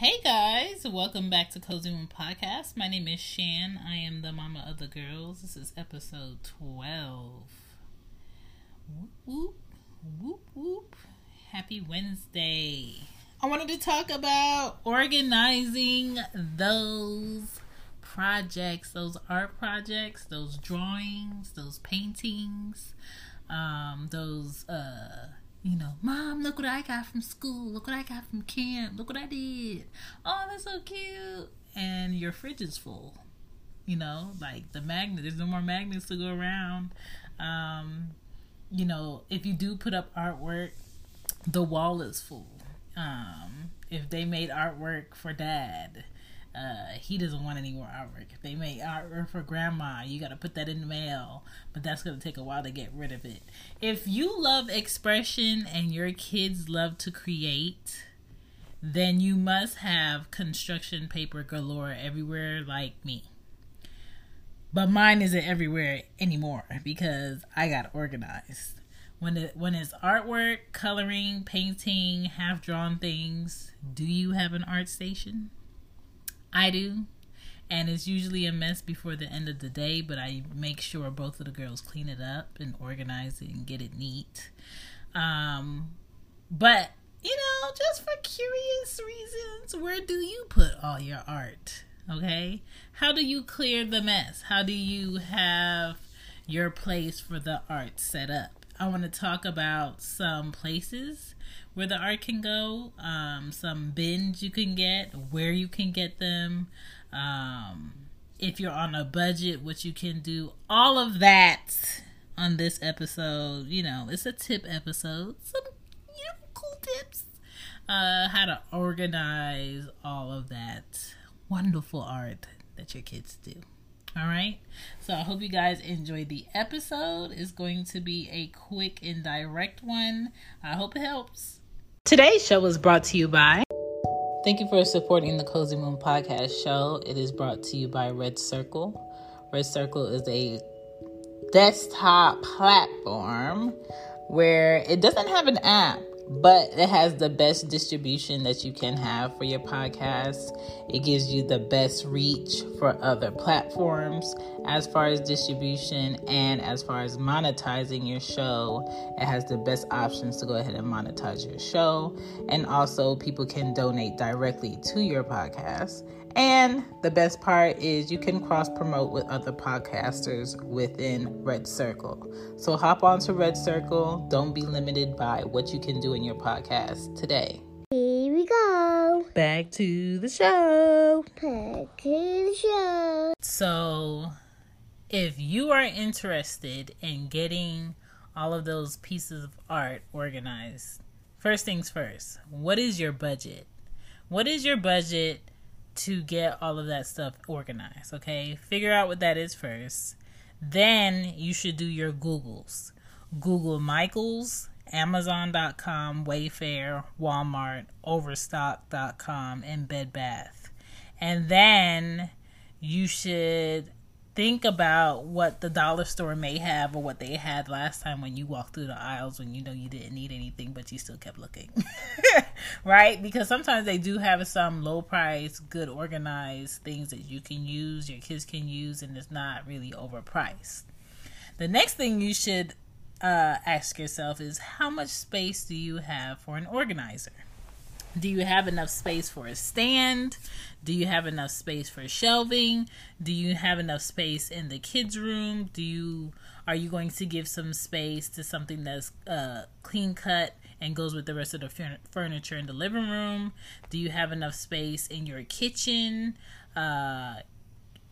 Hey guys, welcome back to Cozy Moon Podcast. My name is Shan. I am the mama of the girls. This is episode 12. Whoop, whoop, whoop, whoop. Happy Wednesday. I wanted to talk about organizing those projects, those art projects, those drawings, those paintings, um, those, uh, you know, mom, look what I got from school. Look what I got from camp. Look what I did. Oh, that's so cute. And your fridge is full. You know, like the magnet, there's no more magnets to go around. Um, you know, if you do put up artwork, the wall is full. Um, if they made artwork for dad, uh, he doesn't want any more artwork. If they make artwork for grandma, you got to put that in the mail, but that's going to take a while to get rid of it. If you love expression and your kids love to create, then you must have construction paper galore everywhere like me. But mine isn't everywhere anymore because I got organized. When it when it's artwork, coloring, painting, half drawn things, do you have an art station? I do. And it's usually a mess before the end of the day, but I make sure both of the girls clean it up and organize it and get it neat. Um, but, you know, just for curious reasons, where do you put all your art? Okay? How do you clear the mess? How do you have your place for the art set up? I want to talk about some places where the art can go, um, some bins you can get, where you can get them, um, if you're on a budget, what you can do, all of that on this episode. You know, it's a tip episode, some you know, cool tips, uh, how to organize all of that wonderful art that your kids do. All right. So I hope you guys enjoyed the episode. It's going to be a quick and direct one. I hope it helps. Today's show is brought to you by. Thank you for supporting the Cozy Moon podcast show. It is brought to you by Red Circle. Red Circle is a desktop platform where it doesn't have an app, but it has the best distribution that you can have for your podcast. It gives you the best reach for other platforms as far as distribution and as far as monetizing your show. It has the best options to go ahead and monetize your show. And also, people can donate directly to your podcast. And the best part is you can cross promote with other podcasters within Red Circle. So hop on to Red Circle. Don't be limited by what you can do in your podcast today. Here we go. Back to the show. Back to the show. So, if you are interested in getting all of those pieces of art organized, first things first, what is your budget? What is your budget to get all of that stuff organized, okay? Figure out what that is first. Then you should do your Googles. Google Michaels, Amazon.com, Wayfair, Walmart, Overstock.com, and Bed Bath. And then you should think about what the dollar store may have or what they had last time when you walked through the aisles when you know you didn't need anything but you still kept looking. Right? Because sometimes they do have some low price good organized things that you can use your kids can use and it's not really overpriced. The next thing you should uh, ask yourself is how much space do you have for an organizer do you have enough space for a stand? Do you have enough space for shelving? Do you have enough space in the kids' room? Do you are you going to give some space to something that's uh, clean cut and goes with the rest of the furniture in the living room? Do you have enough space in your kitchen? Uh,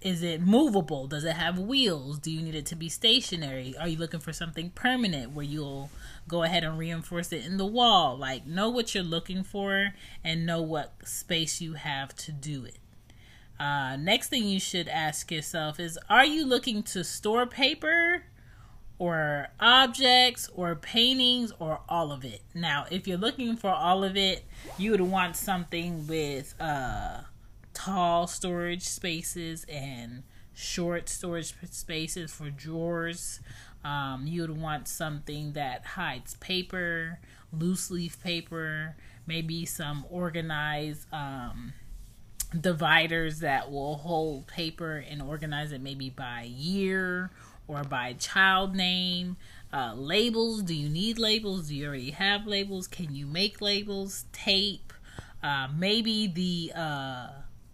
is it movable? Does it have wheels? Do you need it to be stationary? Are you looking for something permanent where you'll go ahead and reinforce it in the wall? Like, know what you're looking for and know what space you have to do it. Uh, next thing you should ask yourself is Are you looking to store paper or objects or paintings or all of it? Now, if you're looking for all of it, you would want something with. Uh, tall storage spaces and short storage spaces for drawers. Um, you would want something that hides paper, loose leaf paper, maybe some organized um, dividers that will hold paper and organize it maybe by year or by child name. Uh, labels. Do you need labels? Do you already have labels? Can you make labels? Tape. Uh, maybe the uh,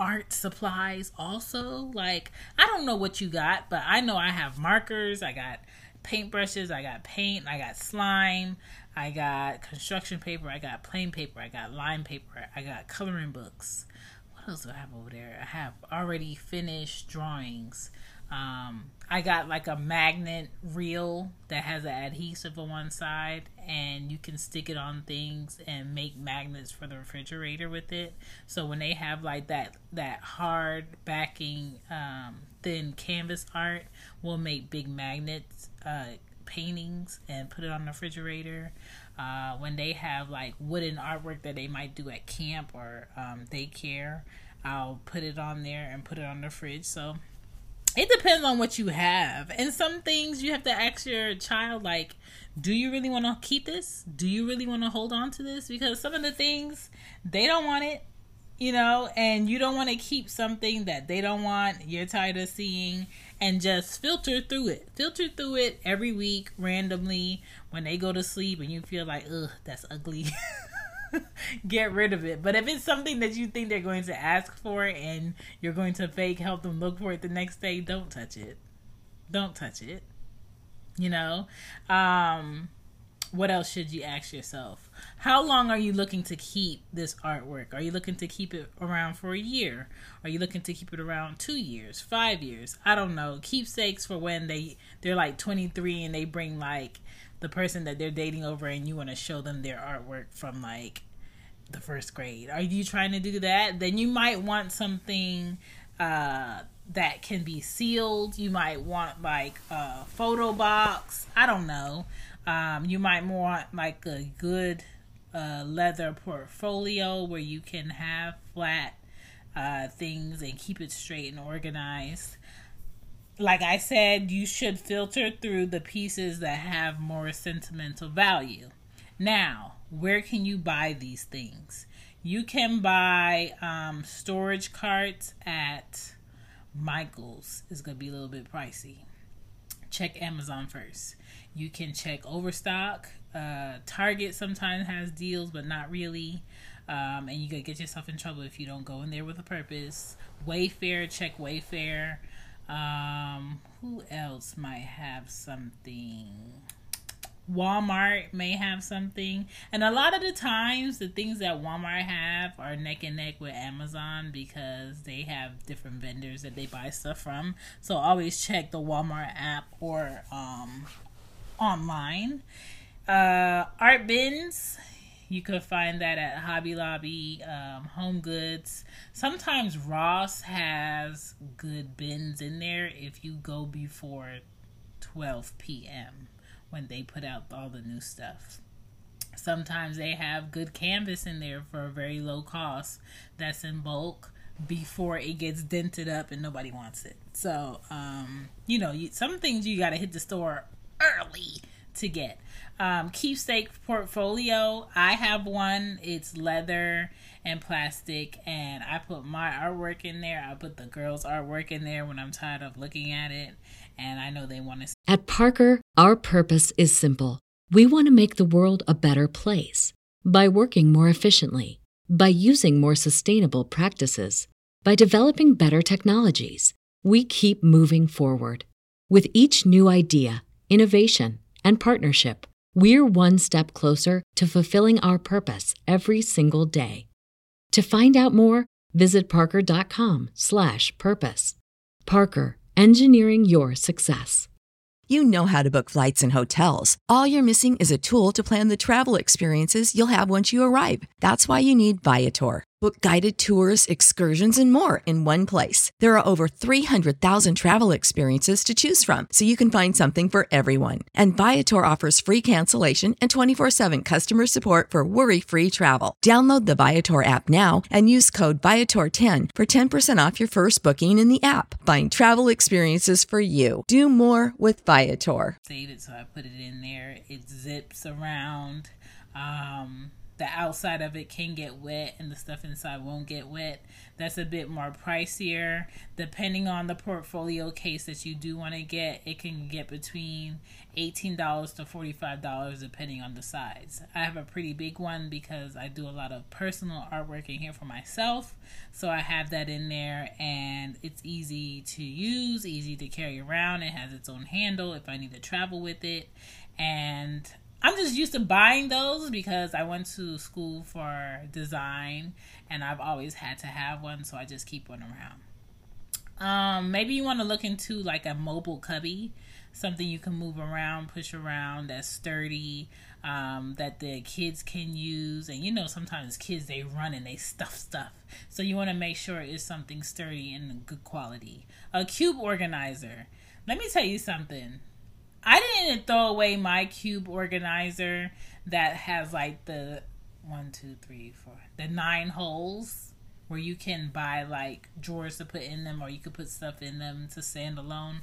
art supplies also. Like, I don't know what you got, but I know I have markers. I got paintbrushes. I got paint. I got slime. I got construction paper. I got plain paper. I got line paper. I got coloring books. What else do I have over there? I have already finished drawings. Um, I got like a magnet reel that has an adhesive on one side, and you can stick it on things and make magnets for the refrigerator with it. So when they have like that that hard backing, um, thin canvas art, we'll make big magnets, uh, paintings, and put it on the refrigerator. Uh, when they have like wooden artwork that they might do at camp or um, daycare, I'll put it on there and put it on the fridge. So it depends on what you have. And some things you have to ask your child like do you really want to keep this? Do you really want to hold on to this? Because some of the things they don't want it you know? And you don't want to keep something that they don't want you're tired of seeing and just filter through it. Filter through it every week randomly when they go to sleep and you feel like ugh that's ugly get rid of it. But if it's something that you think they're going to ask for and you're going to fake help them look for it the next day, don't touch it. Don't touch it. You know? Um what else should you ask yourself? How long are you looking to keep this artwork? Are you looking to keep it around for a year? Are you looking to keep it around 2 years, 5 years? I don't know. Keepsakes for when they they're like 23 and they bring like the person that they're dating over and you want to show them their artwork from like the first grade. Are you trying to do that? Then you might want something uh, that can be sealed. You might want like a photo box. I don't know. Um, you might want like a good uh, leather portfolio where you can have flat uh, things and keep it straight and organized like I said, you should filter through the pieces that have more sentimental value. Now, where can you buy these things? You can buy um, storage carts at Michael's. It's going to be a little bit pricey. Check Amazon first. You can check Overstock. Uh, Target sometimes has deals, but not really. Um, and you could get yourself in trouble if you don't go in there with a purpose. Wayfair, check Wayfair. Um, who else might have something? Walmart may have something. And a lot of the times, the things that Walmart have are neck and neck with Amazon because they have different vendors that they buy stuff from. So always check the Walmart app or um, online. Uh, art bins you could find that at Hobby Lobby, um, Home Goods. Sometimes Ross has good bins in there if you go before 12 p.m. when they put out all the new stuff. Sometimes they have good canvas in there for a very low cost that's in bulk before it gets dented up and nobody wants it. So, um, you know, you, some things you got to hit the store early to get um, keepsake portfolio. I have one. It's leather and plastic, and I put my artwork in there. I put the girls' artwork in there when I'm tired of looking at it, and I know they want to. At Parker, our purpose is simple. We want to make the world a better place by working more efficiently, by using more sustainable practices, by developing better technologies. We keep moving forward with each new idea, innovation, and partnership we're one step closer to fulfilling our purpose every single day. To find out more, visit parker.com/purpose. Parker, engineering your success. You know how to book flights and hotels. All you're missing is a tool to plan the travel experiences you'll have once you arrive. That's why you need Viator. Book guided tours, excursions, and more in one place. There are over 300,000 travel experiences to choose from, so you can find something for everyone. And Viator offers free cancellation and 24 7 customer support for worry free travel. Download the Viator app now and use code Viator10 for 10% off your first booking in the app. Find travel experiences for you. Do more with Viator. Save it, so I put it in there. It zips around. Um, the outside of it can get wet and the stuff inside won't get wet. That's a bit more pricier. Depending on the portfolio case that you do want to get, it can get between $18 to $45 depending on the size. I have a pretty big one because I do a lot of personal artwork in here for myself. So I have that in there and it's easy to use, easy to carry around. It has its own handle if I need to travel with it. And I'm just used to buying those because I went to school for design and I've always had to have one, so I just keep one around. Um, maybe you want to look into like a mobile cubby, something you can move around, push around, that's sturdy, um, that the kids can use. And you know, sometimes kids they run and they stuff stuff, so you want to make sure it's something sturdy and good quality. A cube organizer. Let me tell you something I didn't throw away my cube organizer that has like the one, two, three, four, the nine holes where you can buy like drawers to put in them or you could put stuff in them to stand alone.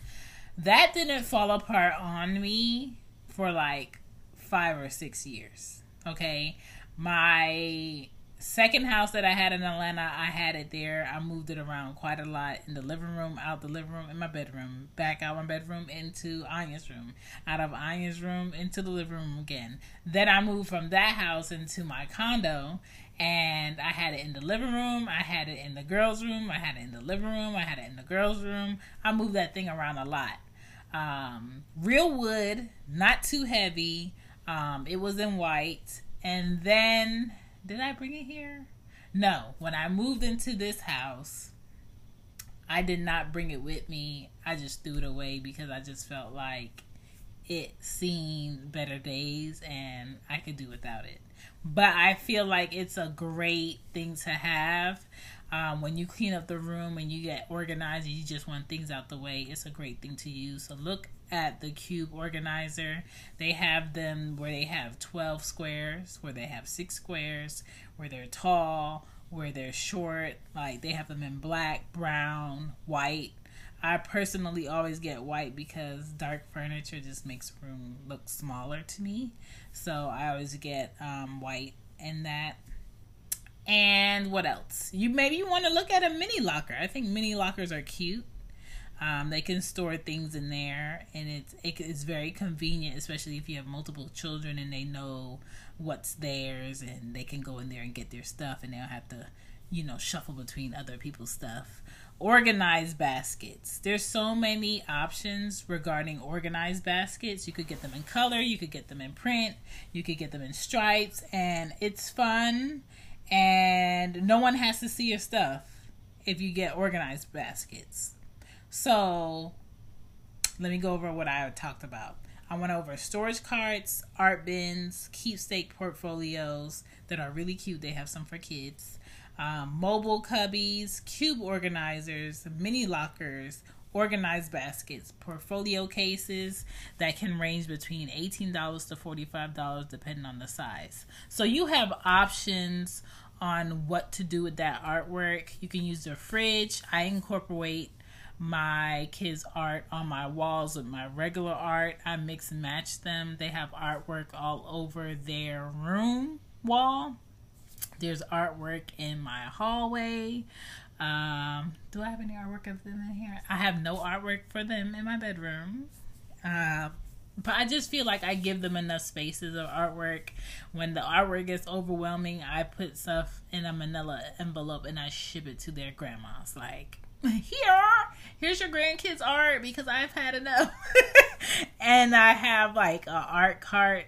That didn't fall apart on me for like five or six years. Okay. My second house that I had in Atlanta, I had it there. I moved it around quite a lot in the living room, out the living room, in my bedroom, back out my bedroom into Anya's room, out of Anya's room into the living room again. Then I moved from that house into my condo and I had it in the living room, I had it in the girls' room, I had it in the living room, I had it in the girls' room. I moved that thing around a lot. Um, real wood, not too heavy. Um, it was in white. And then did I bring it here? No. When I moved into this house, I did not bring it with me. I just threw it away because I just felt like it seen better days and I could do without it. But I feel like it's a great thing to have. Um, when you clean up the room and you get organized and you just want things out the way, it's a great thing to use. So look at the cube organizer. They have them where they have 12 squares, where they have six squares, where they're tall, where they're short. Like they have them in black, brown, white. I personally always get white because dark furniture just makes room look smaller to me. So I always get um, white in that. And what else? You maybe you want to look at a mini locker. I think mini lockers are cute. Um, they can store things in there, and it's it's very convenient, especially if you have multiple children and they know what's theirs, and they can go in there and get their stuff, and they don't have to, you know, shuffle between other people's stuff. Organized baskets. There's so many options regarding organized baskets. You could get them in color, you could get them in print, you could get them in stripes, and it's fun. And no one has to see your stuff if you get organized baskets so let me go over what I talked about. I went over storage carts, art bins, keepsake portfolios that are really cute. They have some for kids. Um, mobile cubbies, cube organizers, mini lockers, organized baskets, portfolio cases that can range between $18 to $45 depending on the size. So you have options on what to do with that artwork. You can use the fridge. I incorporate my kids' art on my walls with my regular art. I mix and match them. They have artwork all over their room wall. There's artwork in my hallway. Um, do I have any artwork of them in here? I have no artwork for them in my bedroom. Uh, but I just feel like I give them enough spaces of artwork. When the artwork gets overwhelming, I put stuff in a manila envelope and I ship it to their grandmas. Like, here here's your grandkids art because i've had enough and i have like an art cart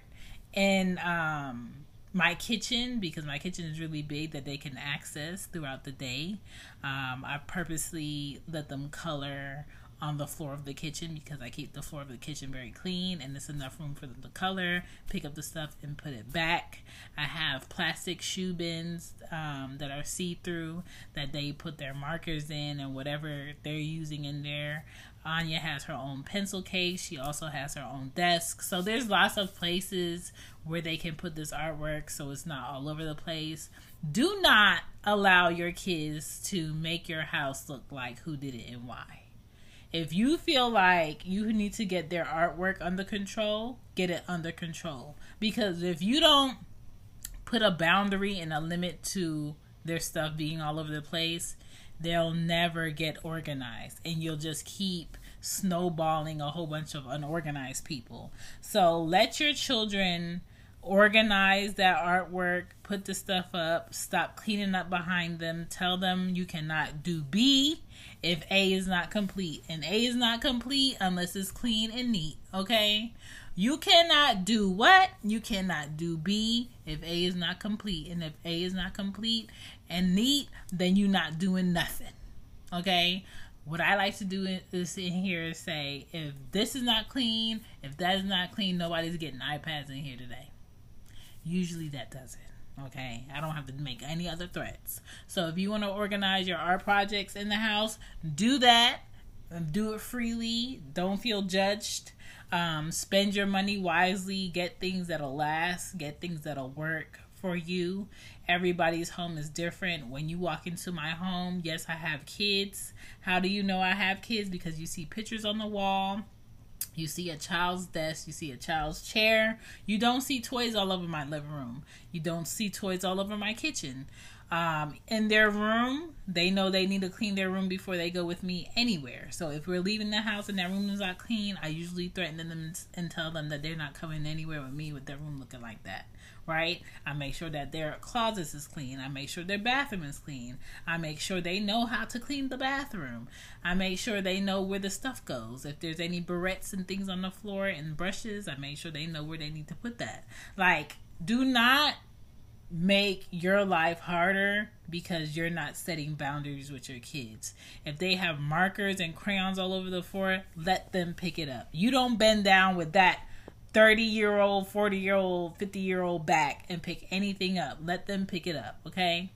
in um my kitchen because my kitchen is really big that they can access throughout the day. Um, i purposely let them color on the floor of the kitchen because I keep the floor of the kitchen very clean and it's enough room for them to color, pick up the stuff and put it back. I have plastic shoe bins um, that are see through that they put their markers in and whatever they're using in there. Anya has her own pencil case. She also has her own desk. So there's lots of places where they can put this artwork so it's not all over the place. Do not allow your kids to make your house look like who did it and why. If you feel like you need to get their artwork under control, get it under control. Because if you don't put a boundary and a limit to their stuff being all over the place, they'll never get organized and you'll just keep snowballing a whole bunch of unorganized people. So let your children organize that artwork, put the stuff up, stop cleaning up behind them, tell them you cannot do B if A is not complete. And A is not complete unless it's clean and neat, okay? You cannot do what? You cannot do B if A is not complete. And if A is not complete and neat, then you're not doing nothing. Okay? What I like to do is sit here and say, if this is not clean, if that is not clean, nobody's getting iPads in here today. Usually that does it. Okay, I don't have to make any other threats. So if you want to organize your art projects in the house, do that. Do it freely. Don't feel judged. Um, spend your money wisely. Get things that'll last. Get things that'll work for you. Everybody's home is different. When you walk into my home, yes, I have kids. How do you know I have kids? Because you see pictures on the wall. You see a child's desk, you see a child's chair. You don't see toys all over my living room. You don't see toys all over my kitchen um, in their room. They know they need to clean their room before they go with me anywhere. So if we're leaving the house and their room is not clean, I usually threaten them and tell them that they're not coming anywhere with me with their room looking like that. Right? I make sure that their closets is clean. I make sure their bathroom is clean. I make sure they know how to clean the bathroom. I make sure they know where the stuff goes. If there's any barrettes and things on the floor and brushes, I make sure they know where they need to put that. Like, do not make your life harder because you're not setting boundaries with your kids. If they have markers and crayons all over the floor, let them pick it up. You don't bend down with that 30 year old, 40 year old, 50 year old back and pick anything up. Let them pick it up, okay?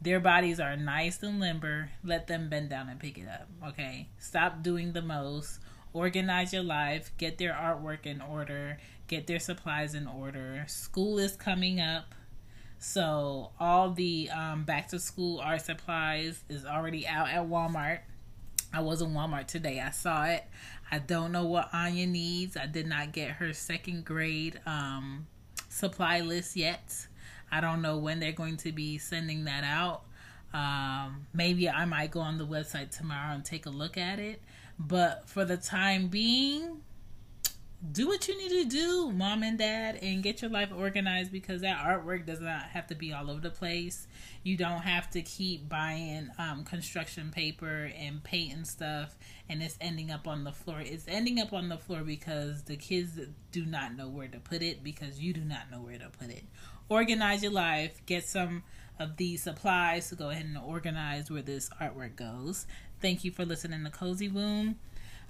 Their bodies are nice and limber. Let them bend down and pick it up, okay? Stop doing the most. Organize your life. Get their artwork in order. Get their supplies in order. School is coming up so all the um, back to school art supplies is already out at Walmart. I was in Walmart today. I saw it. I don't know what Anya needs. I did not get her second grade um, supply list yet. I don't know when they're going to be sending that out. Um, maybe I might go on the website tomorrow and take a look at it. But for the time being, do what you need to do, mom and dad, and get your life organized because that artwork does not have to be all over the place. You don't have to keep buying um, construction paper and paint and stuff, and it's ending up on the floor. It's ending up on the floor because the kids do not know where to put it because you do not know where to put it. Organize your life, get some of these supplies to go ahead and organize where this artwork goes. Thank you for listening to Cozy Womb.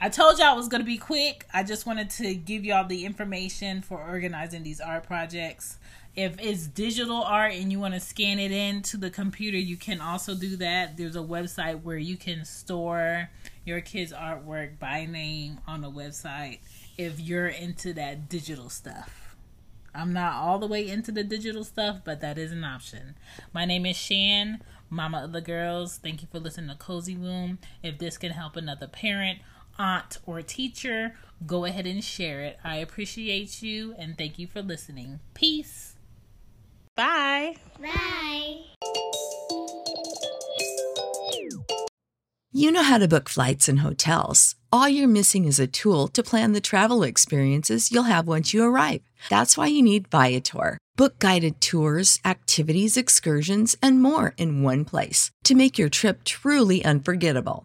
I told y'all it was going to be quick. I just wanted to give y'all the information for organizing these art projects. If it's digital art and you want to scan it into the computer, you can also do that. There's a website where you can store your kids' artwork by name on the website if you're into that digital stuff. I'm not all the way into the digital stuff, but that is an option. My name is Shan, Mama of the Girls. Thank you for listening to Cozy Womb. If this can help another parent aunt, or teacher, go ahead and share it. I appreciate you and thank you for listening. Peace. Bye. Bye. You know how to book flights and hotels. All you're missing is a tool to plan the travel experiences you'll have once you arrive. That's why you need Viator. Book guided tours, activities, excursions, and more in one place to make your trip truly unforgettable.